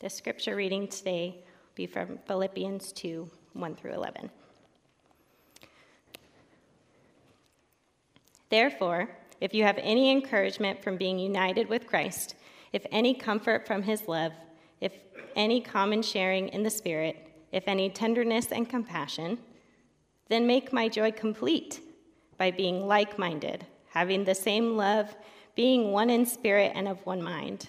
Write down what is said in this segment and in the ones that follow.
The scripture reading today will be from Philippians 2 1 through 11. Therefore, if you have any encouragement from being united with Christ, if any comfort from his love, if any common sharing in the Spirit, if any tenderness and compassion, then make my joy complete by being like minded, having the same love, being one in spirit and of one mind.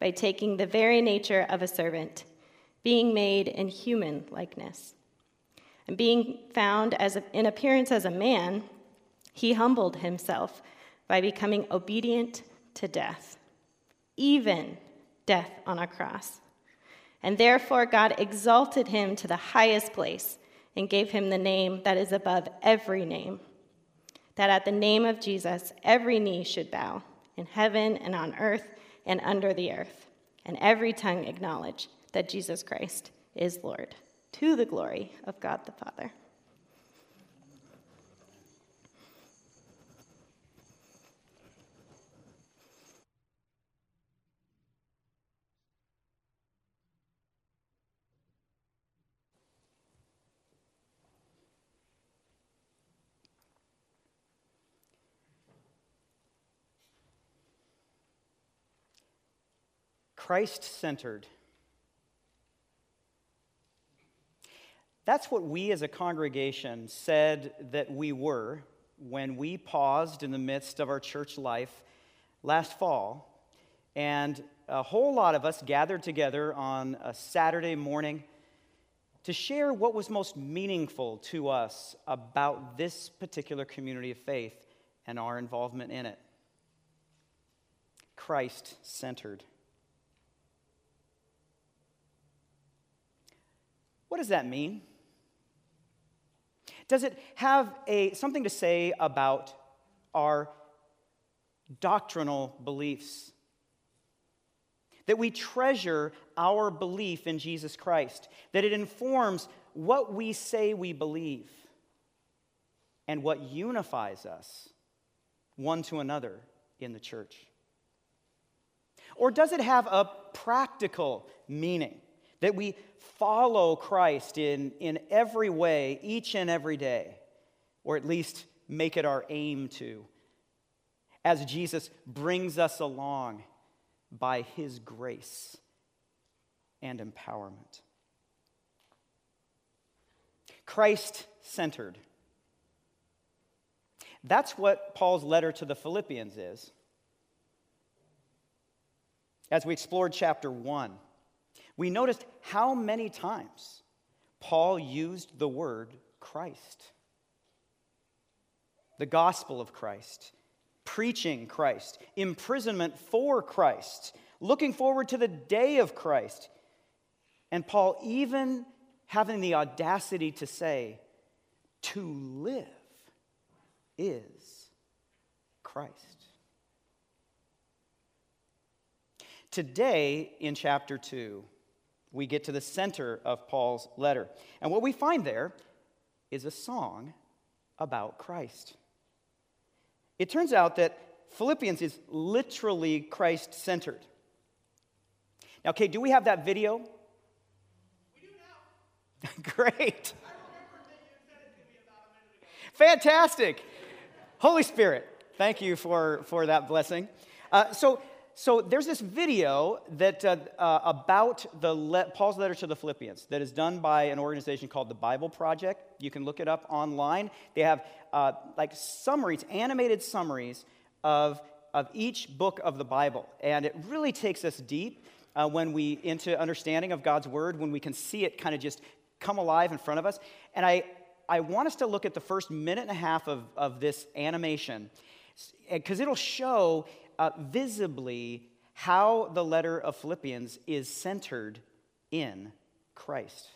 by taking the very nature of a servant, being made in human likeness. And being found as a, in appearance as a man, he humbled himself by becoming obedient to death, even death on a cross. And therefore, God exalted him to the highest place and gave him the name that is above every name, that at the name of Jesus every knee should bow, in heaven and on earth and under the earth, and every tongue acknowledge that Jesus Christ is Lord, to the glory of God the Father. Christ centered. That's what we as a congregation said that we were when we paused in the midst of our church life last fall. And a whole lot of us gathered together on a Saturday morning to share what was most meaningful to us about this particular community of faith and our involvement in it. Christ centered. What does that mean? Does it have a, something to say about our doctrinal beliefs? That we treasure our belief in Jesus Christ, that it informs what we say we believe and what unifies us one to another in the church? Or does it have a practical meaning? That we follow Christ in, in every way, each and every day, or at least make it our aim to, as Jesus brings us along by his grace and empowerment. Christ centered. That's what Paul's letter to the Philippians is. As we explored chapter 1, we noticed how many times Paul used the word Christ. The gospel of Christ, preaching Christ, imprisonment for Christ, looking forward to the day of Christ. And Paul even having the audacity to say, to live is Christ. Today, in chapter 2, we get to the center of Paul's letter. And what we find there is a song about Christ. It turns out that Philippians is literally Christ centered. Now, Kate, do we have that video? We do now. Great. Fantastic. Holy Spirit, thank you for, for that blessing. Uh, so, so there's this video that uh, uh, about the le- Paul's letter to the Philippians that is done by an organization called the Bible Project. You can look it up online. They have uh, like summaries, animated summaries of, of each book of the Bible, and it really takes us deep uh, when we into understanding of God's word when we can see it kind of just come alive in front of us. And I I want us to look at the first minute and a half of, of this animation because it'll show uh, visibly how the letter of Philippians is centered in Christ.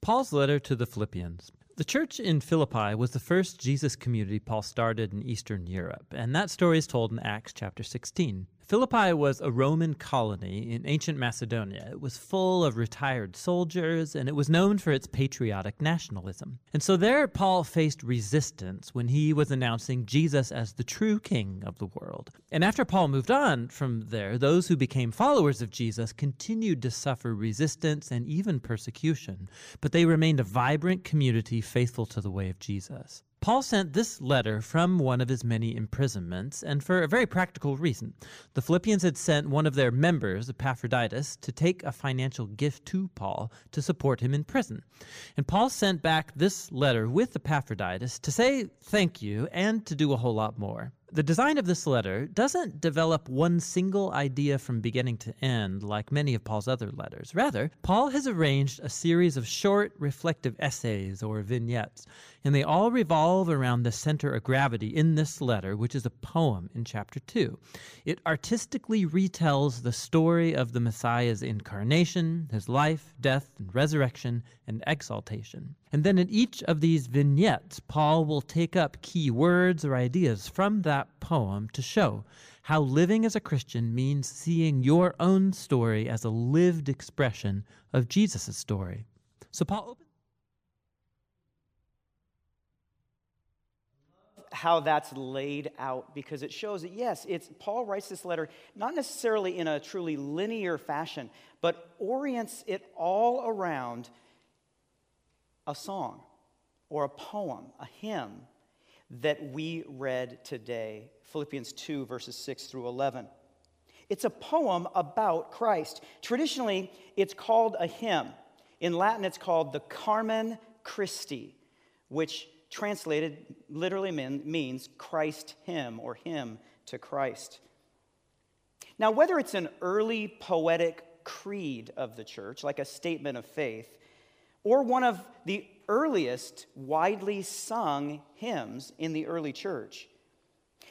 Paul's letter to the Philippians. The church in Philippi was the first Jesus community Paul started in Eastern Europe, and that story is told in Acts chapter 16. Philippi was a Roman colony in ancient Macedonia. It was full of retired soldiers, and it was known for its patriotic nationalism. And so there, Paul faced resistance when he was announcing Jesus as the true king of the world. And after Paul moved on from there, those who became followers of Jesus continued to suffer resistance and even persecution, but they remained a vibrant community faithful to the way of Jesus. Paul sent this letter from one of his many imprisonments, and for a very practical reason. The Philippians had sent one of their members, Epaphroditus, to take a financial gift to Paul to support him in prison. And Paul sent back this letter with Epaphroditus to say thank you and to do a whole lot more. The design of this letter doesn't develop one single idea from beginning to end like many of Paul's other letters. Rather, Paul has arranged a series of short, reflective essays or vignettes, and they all revolve around the center of gravity in this letter, which is a poem in chapter 2. It artistically retells the story of the Messiah's incarnation, his life, death, and resurrection, and exaltation. And then in each of these vignettes, Paul will take up key words or ideas from that poem to show how living as a Christian means seeing your own story as a lived expression of Jesus' story. So, Paul opens. how that's laid out because it shows that yes it's paul writes this letter not necessarily in a truly linear fashion but orients it all around a song or a poem a hymn that we read today philippians 2 verses 6 through 11 it's a poem about christ. Traditionally it's called a hymn. In latin it's called the carmen christi which translated literally means Christ hymn or hymn to Christ. Now, whether it's an early poetic creed of the church, like a statement of faith, or one of the earliest widely sung hymns in the early church,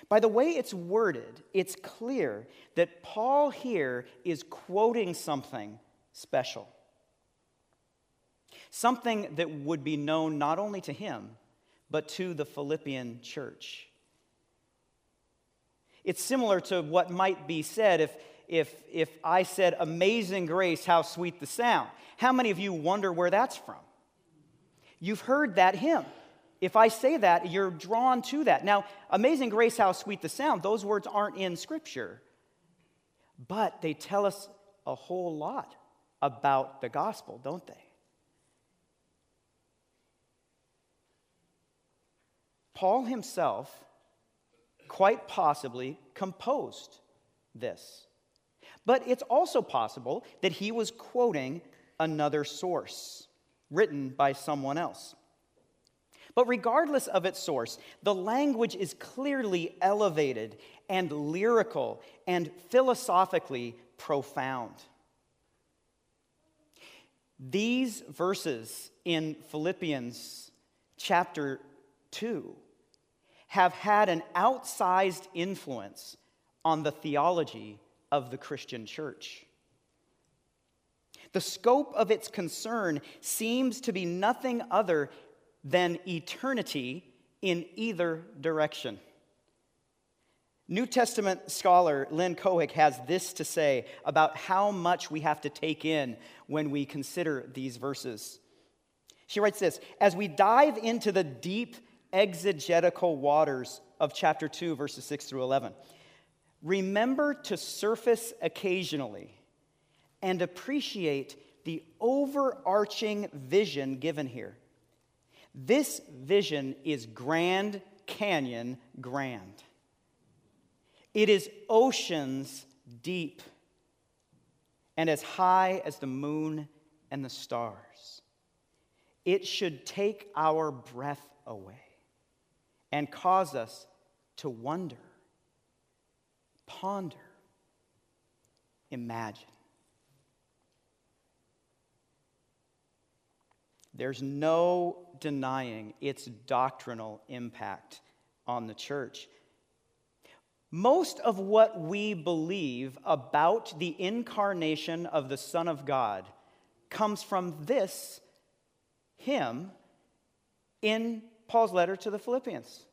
by the way it's worded, it's clear that Paul here is quoting something special. Something that would be known not only to him, but to the Philippian church. It's similar to what might be said if, if, if I said, Amazing grace, how sweet the sound. How many of you wonder where that's from? You've heard that hymn. If I say that, you're drawn to that. Now, Amazing grace, how sweet the sound, those words aren't in Scripture, but they tell us a whole lot about the gospel, don't they? Paul himself quite possibly composed this. But it's also possible that he was quoting another source written by someone else. But regardless of its source, the language is clearly elevated and lyrical and philosophically profound. These verses in Philippians chapter 2 have had an outsized influence on the theology of the Christian church. The scope of its concern seems to be nothing other than eternity in either direction. New Testament scholar Lynn Cohick has this to say about how much we have to take in when we consider these verses. She writes this As we dive into the deep exegetical waters of chapter 2, verses 6 through 11. Remember to surface occasionally and appreciate the overarching vision given here. This vision is Grand Canyon grand. It is oceans deep and as high as the moon and the stars. It should take our breath away and cause us to wonder, ponder, imagine. There's no denying its doctrinal impact on the church. Most of what we believe about the incarnation of the Son of God comes from this hymn in Paul's letter to the Philippians.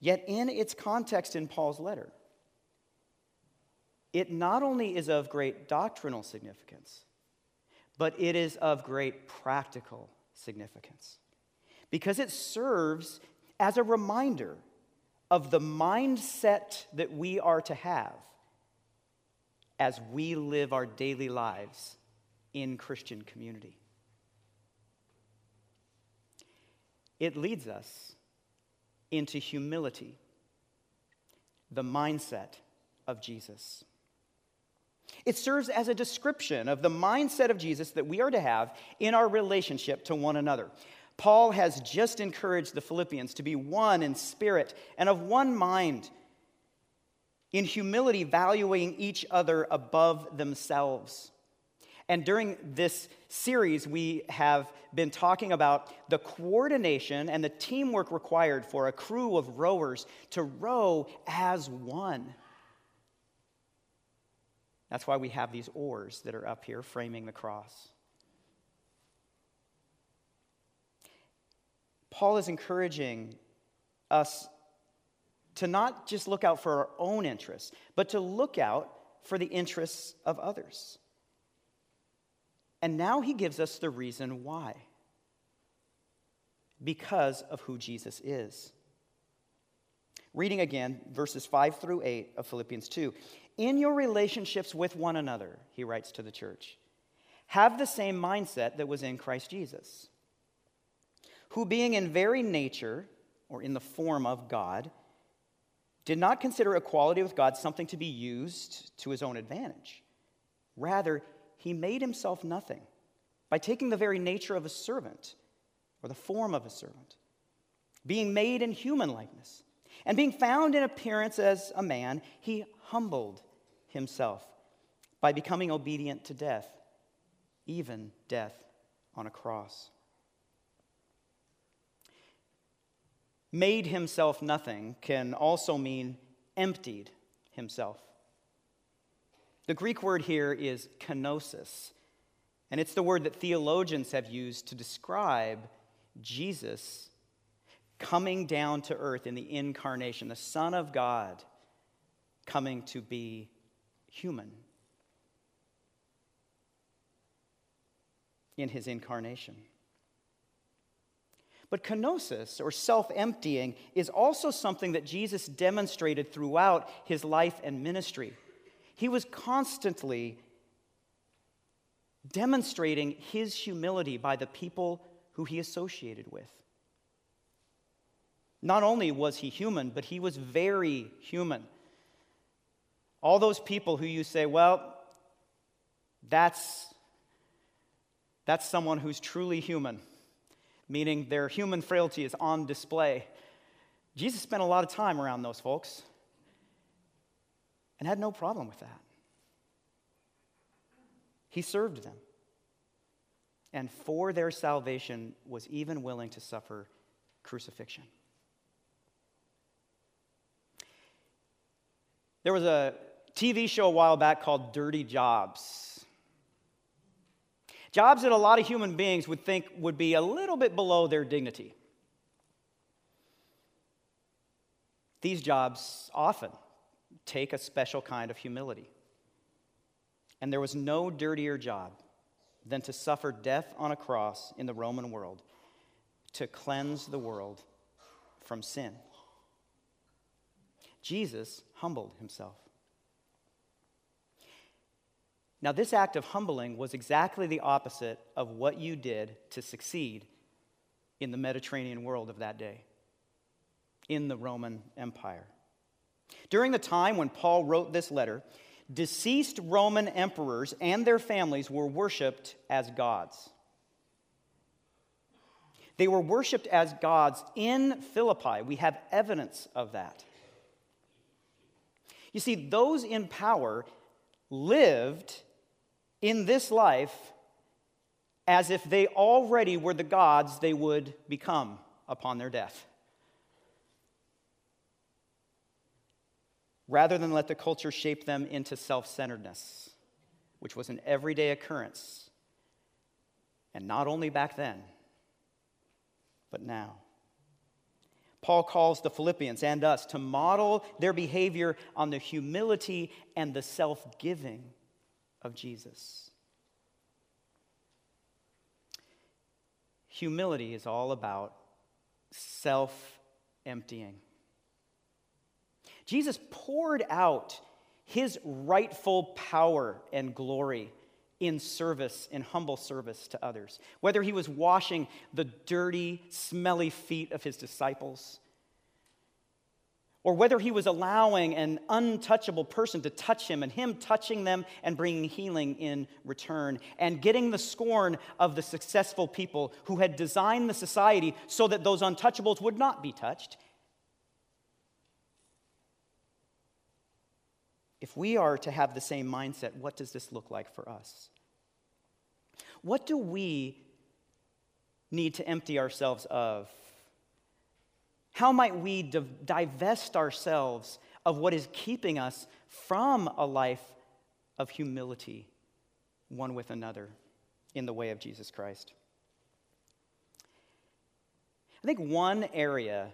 Yet, in its context in Paul's letter, it not only is of great doctrinal significance, but it is of great practical significance because it serves as a reminder of the mindset that we are to have as we live our daily lives in Christian community. It leads us into humility, the mindset of Jesus. It serves as a description of the mindset of Jesus that we are to have in our relationship to one another. Paul has just encouraged the Philippians to be one in spirit and of one mind, in humility, valuing each other above themselves. And during this series, we have been talking about the coordination and the teamwork required for a crew of rowers to row as one. That's why we have these oars that are up here framing the cross. Paul is encouraging us to not just look out for our own interests, but to look out for the interests of others. And now he gives us the reason why because of who Jesus is. Reading again, verses 5 through 8 of Philippians 2. In your relationships with one another, he writes to the church, have the same mindset that was in Christ Jesus, who, being in very nature, or in the form of God, did not consider equality with God something to be used to his own advantage. Rather, he made himself nothing by taking the very nature of a servant, or the form of a servant, being made in human likeness, and being found in appearance as a man, he humbled himself by becoming obedient to death, even death on a cross. Made himself nothing can also mean emptied himself. The Greek word here is kenosis, and it's the word that theologians have used to describe Jesus coming down to earth in the incarnation, the Son of God coming to be human in his incarnation. But kenosis, or self emptying, is also something that Jesus demonstrated throughout his life and ministry. He was constantly demonstrating his humility by the people who he associated with. Not only was he human, but he was very human. All those people who you say, well, that's, that's someone who's truly human, meaning their human frailty is on display. Jesus spent a lot of time around those folks and had no problem with that. He served them. And for their salvation was even willing to suffer crucifixion. There was a TV show a while back called Dirty Jobs. Jobs that a lot of human beings would think would be a little bit below their dignity. These jobs often take a special kind of humility. And there was no dirtier job than to suffer death on a cross in the Roman world to cleanse the world from sin. Jesus humbled himself. Now, this act of humbling was exactly the opposite of what you did to succeed in the Mediterranean world of that day, in the Roman Empire. During the time when Paul wrote this letter, deceased Roman emperors and their families were worshiped as gods. They were worshiped as gods in Philippi. We have evidence of that. You see, those in power lived in this life as if they already were the gods they would become upon their death. Rather than let the culture shape them into self centeredness, which was an everyday occurrence, and not only back then, but now. Paul calls the Philippians and us to model their behavior on the humility and the self giving of Jesus. Humility is all about self emptying. Jesus poured out his rightful power and glory in service, in humble service to others. Whether he was washing the dirty, smelly feet of his disciples, or whether he was allowing an untouchable person to touch him and him touching them and bringing healing in return, and getting the scorn of the successful people who had designed the society so that those untouchables would not be touched. If we are to have the same mindset, what does this look like for us? What do we need to empty ourselves of? How might we divest ourselves of what is keeping us from a life of humility one with another in the way of Jesus Christ? I think one area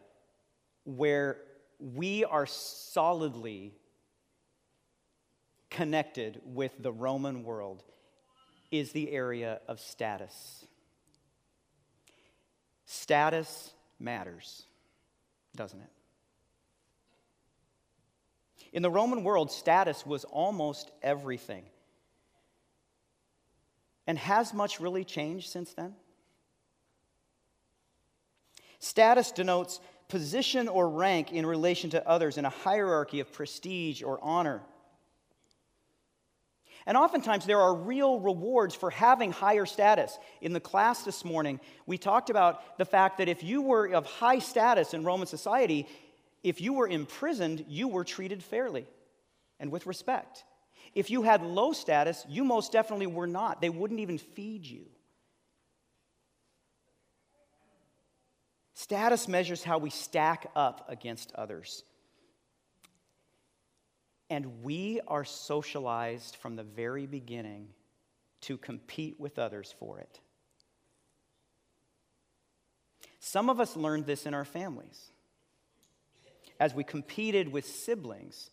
where we are solidly connected with the Roman world is the area of status. Status matters, doesn't it? In the Roman world, status was almost everything. And has much really changed since then? Status denotes position or rank in relation to others in a hierarchy of prestige or honor. And oftentimes there are real rewards for having higher status. In the class this morning, we talked about the fact that if you were of high status in Roman society, if you were imprisoned, you were treated fairly and with respect. If you had low status, you most definitely were not. They wouldn't even feed you. Status measures how we stack up against others. And we are socialized from the very beginning to compete with others for it. Some of us learned this in our families as we competed with siblings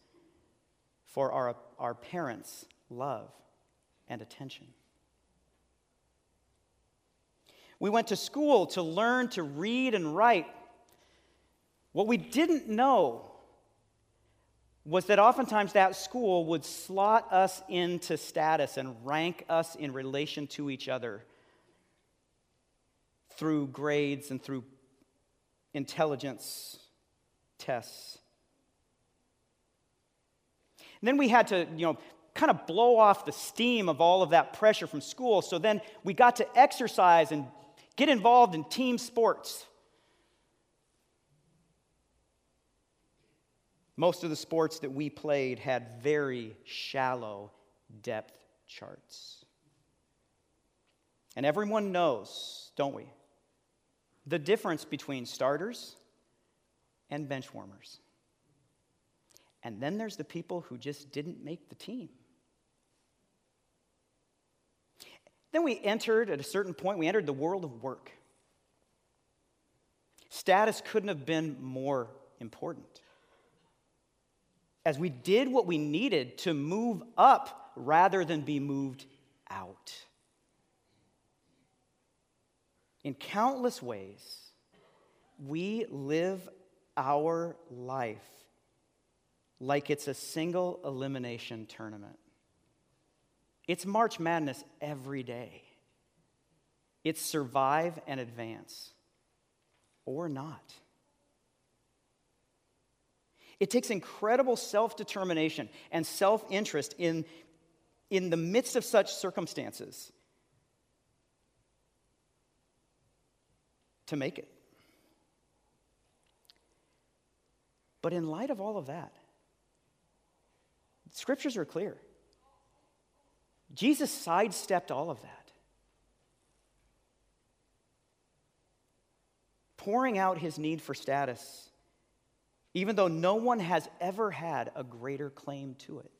for our, our parents' love and attention. We went to school to learn to read and write. What we didn't know was that oftentimes that school would slot us into status and rank us in relation to each other through grades and through intelligence tests. And then we had to, you know, kind of blow off the steam of all of that pressure from school. So then we got to exercise and get involved in team sports. Most of the sports that we played had very shallow depth charts. And everyone knows, don't we, the difference between starters and bench warmers. And then there's the people who just didn't make the team. Then we entered, at a certain point, we entered the world of work. Status couldn't have been more important as we did what we needed to move up rather than be moved out. In countless ways, we live our life like it's a single elimination tournament. It's March Madness every day. It's survive and advance, or not. It takes incredible self determination and self interest in, in the midst of such circumstances to make it. But in light of all of that, scriptures are clear. Jesus sidestepped all of that. pouring out his need for status, even though no one has ever had a greater claim to it.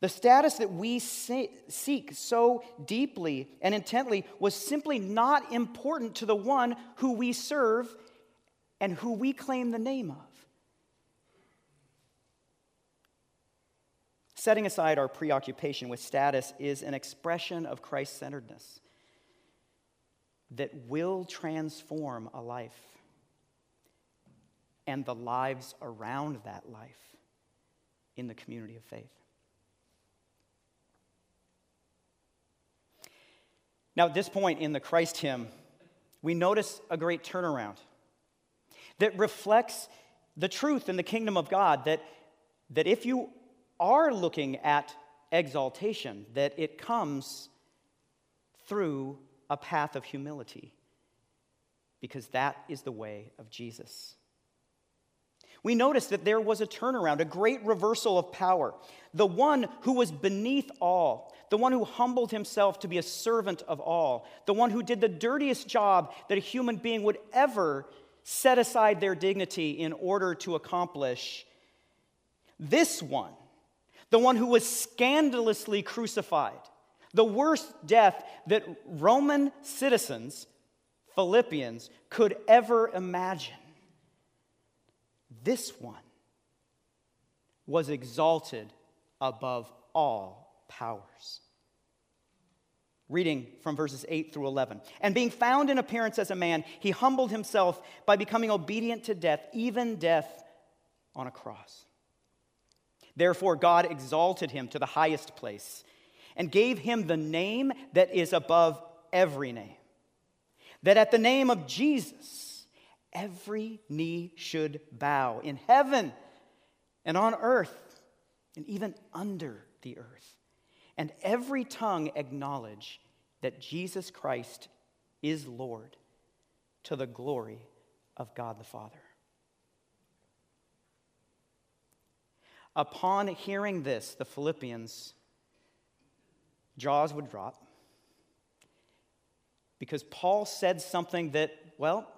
The status that we seek so deeply and intently was simply not important to the one who we serve and who we claim the name of. Setting aside our preoccupation with status is an expression of Christ centeredness that will transform a life and the lives around that life in the community of faith. Now, at this point in the Christ hymn, we notice a great turnaround that reflects the truth in the kingdom of God that, that if you are looking at exaltation, that it comes through a path of humility, because that is the way of Jesus. We notice that there was a turnaround, a great reversal of power. The one who was beneath all, the one who humbled himself to be a servant of all, the one who did the dirtiest job that a human being would ever set aside their dignity in order to accomplish. This one, the one who was scandalously crucified, the worst death that Roman citizens, Philippians, could ever imagine. This one was exalted above all powers. Reading from verses 8 through 11. And being found in appearance as a man, he humbled himself by becoming obedient to death, even death on a cross. Therefore, God exalted him to the highest place and gave him the name that is above every name. That at the name of Jesus, every knee should bow in heaven and on earth and even under the earth, and every tongue acknowledge that Jesus Christ is Lord to the glory of God the Father. Upon hearing this, the Philippians jaws would drop because Paul said something that, well,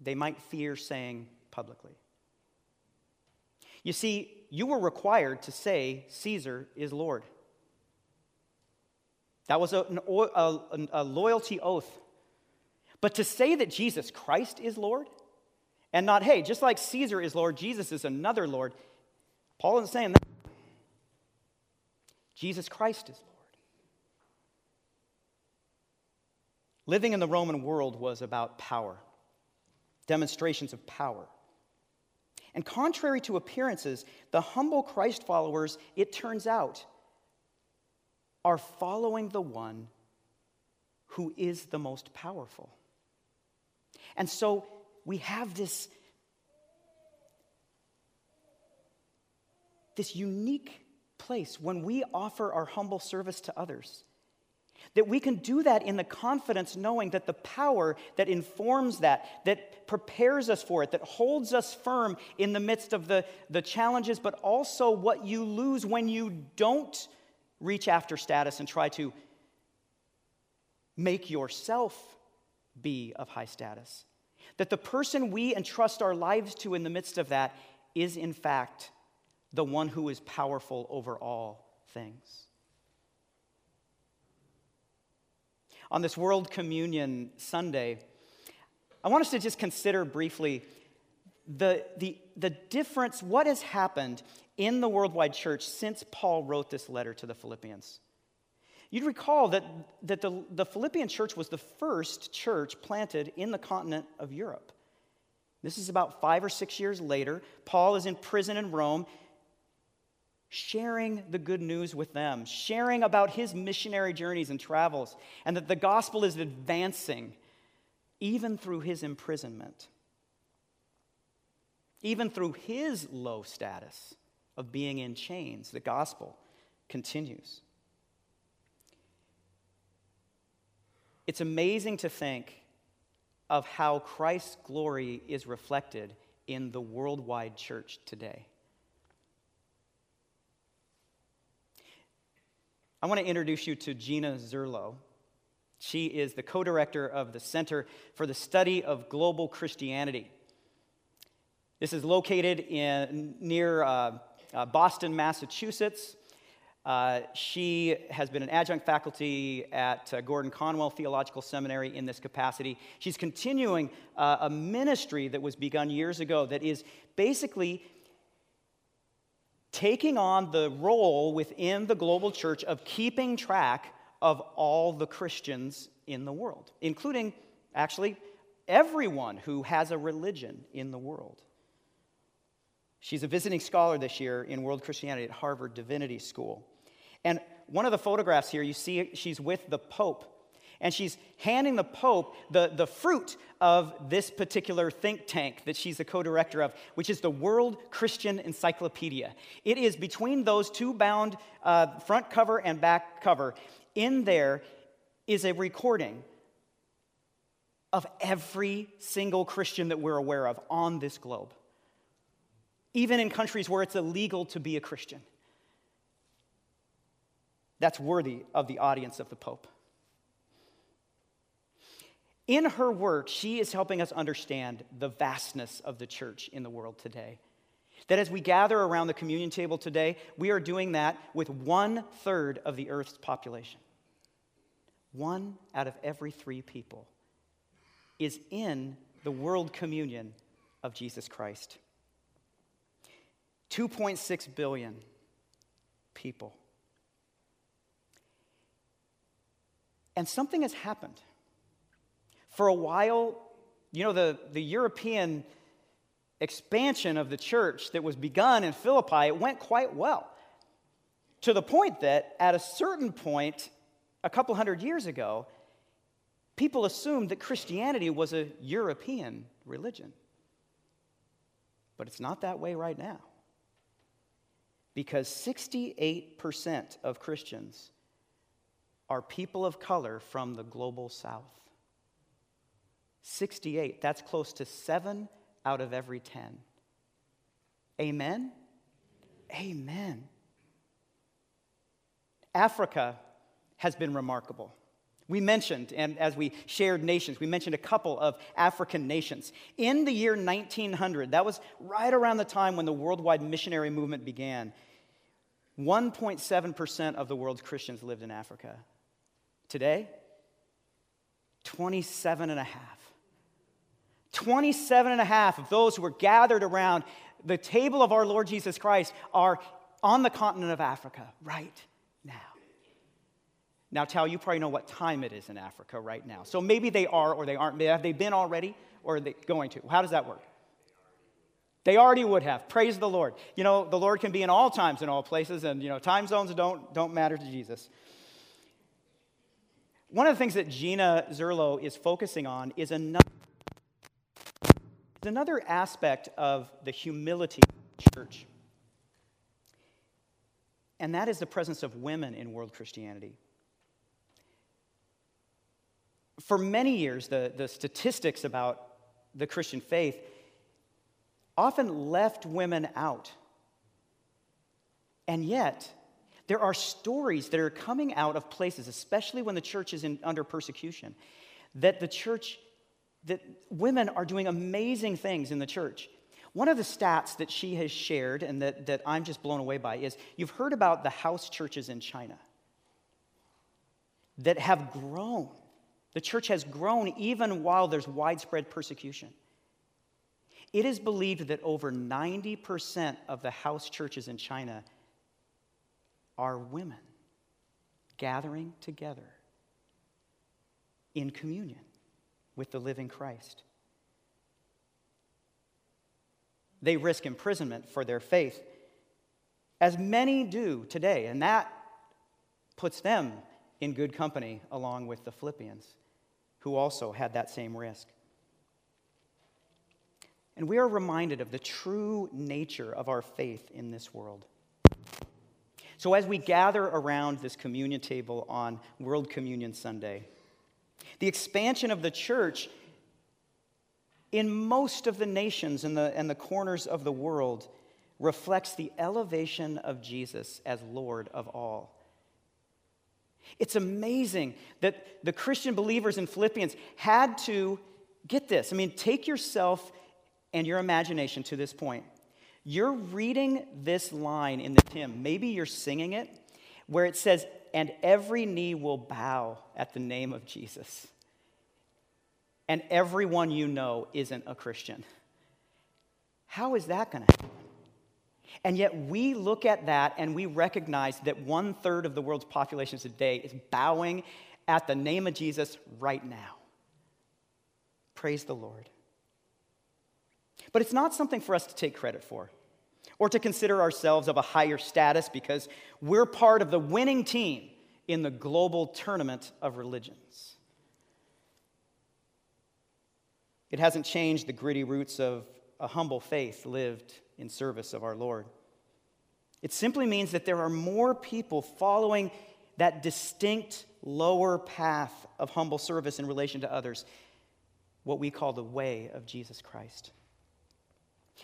they might fear saying publicly. You see, you were required to say Caesar is Lord. That was a, a, a, loyalty oath. But to say that Jesus Christ is Lord, and not, hey, just like Caesar is Lord, Jesus is another Lord, Paul isn't saying that. Jesus Christ is Lord. Living in the Roman world was about power, demonstrations of power. And contrary to appearances, the humble Christ followers, it turns out, are following the one who is the most powerful. And so we have this, this unique place when we offer our humble service to others that we can do that in the confidence knowing that the power that informs that, that prepares us for it, that holds us firm in the midst of the, the challenges, but also what you lose when you don't reach after status and try to make yourself be of high status. That the person we entrust our lives to in the midst of that is, in fact, the one who is powerful over all things. On this World Communion Sunday, I want us to just consider briefly the, the, the difference, what has happened in the worldwide church since Paul wrote this letter to the Philippians. You'd recall that, that the, the Philippian church was the first church planted in the continent of Europe. This is about five or six years later. Paul is in prison in Rome sharing the good news with them, sharing about his missionary journeys and travels, and that the gospel is advancing even through his imprisonment, even through his low status of being in chains. The gospel continues. It's amazing to think of how Christ's glory is reflected in the worldwide church today. I want to introduce you to Gina Zurlo. She is the co director of the Center for the Study of Global Christianity. This is located in, near uh, uh, Boston, Massachusetts. Uh, she has been an adjunct faculty at uh, Gordon Conwell Theological Seminary in this capacity. She's continuing uh, a ministry that was begun years ago that is basically taking on the role within the global church of keeping track of all the Christians in the world, including actually everyone who has a religion in the world. She's a visiting scholar this year in world Christianity at Harvard Divinity School. And one of the photographs here, you see she's with the Pope. And she's handing the Pope the, the fruit of this particular think tank that she's the co director of, which is the World Christian Encyclopedia. It is between those two bound uh, front cover and back cover. In there is a recording of every single Christian that we're aware of on this globe, even in countries where it's illegal to be a Christian. That's worthy of the audience of the Pope. In her work, she is helping us understand the vastness of the church in the world today. That as we gather around the communion table today, we are doing that with one third of the earth's population. One out of every three people is in the world communion of Jesus Christ. 2.6 billion people And something has happened. For a while, you know, the, the European expansion of the church that was begun in Philippi, it went quite well. To the point that at a certain point, a couple hundred years ago, people assumed that Christianity was a European religion. But it's not that way right now. Because 68% of Christians are people of color from the global south. 68, that's close to seven out of every 10. Amen? Amen. Africa has been remarkable. We mentioned, and as we shared nations, we mentioned a couple of African nations. In the year 1900, that was right around the time when the worldwide missionary movement began, 1.7% of the world's Christians lived in Africa. Today, 27 and a half. 27 and a half of those who were gathered around the table of our Lord Jesus Christ are on the continent of Africa right now. Now, Tal, you probably know what time it is in Africa right now. So maybe they are or they aren't. Have they been already or are they going to? How does that work? They already would have. Praise the Lord. You know, the Lord can be in all times in all places, and, you know, time zones don't, don't matter to Jesus. One of the things that Gina Zurlo is focusing on is another, another aspect of the humility of the church. And that is the presence of women in world Christianity. For many years, the, the statistics about the Christian faith often left women out. And yet, there are stories that are coming out of places, especially when the church is in, under persecution, that the church, that women are doing amazing things in the church. One of the stats that she has shared and that, that I'm just blown away by is you've heard about the house churches in China that have grown. The church has grown even while there's widespread persecution. It is believed that over 90% of the house churches in China are women gathering together in communion with the living Christ. They risk imprisonment for their faith, as many do today, and that puts them in good company along with the Philippians, who also had that same risk. And we are reminded of the true nature of our faith in this world. So, as we gather around this communion table on World Communion Sunday, the expansion of the church in most of the nations and the, and the corners of the world reflects the elevation of Jesus as Lord of all. It's amazing that the Christian believers in Philippians had to get this. I mean, take yourself and your imagination to this point. You're reading this line in the hymn, maybe you're singing it, where it says, And every knee will bow at the name of Jesus. And everyone you know isn't a Christian. How is that going to happen? And yet we look at that and we recognize that one third of the world's population today is bowing at the name of Jesus right now. Praise the Lord. But it's not something for us to take credit for or to consider ourselves of a higher status because we're part of the winning team in the global tournament of religions. It hasn't changed the gritty roots of a humble faith lived in service of our Lord. It simply means that there are more people following that distinct lower path of humble service in relation to others, what we call the way of Jesus Christ.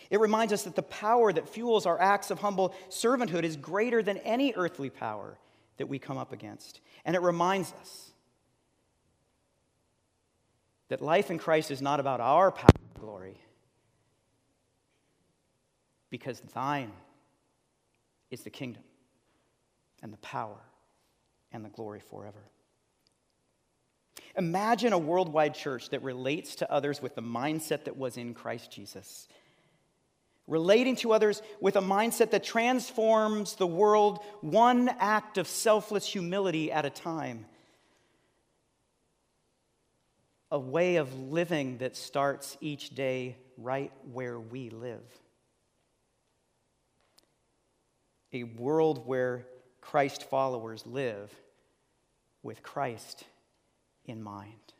It reminds us that the power that fuels our acts of humble servanthood is greater than any earthly power that we come up against. And it reminds us that life in Christ is not about our power and glory, because thine is the kingdom and the power and the glory forever. Imagine a worldwide church that relates to others with the mindset that was in Christ Jesus. Relating to others with a mindset that transforms the world one act of selfless humility at a time. A way of living that starts each day right where we live. a world where Christ followers live with Christ in mind.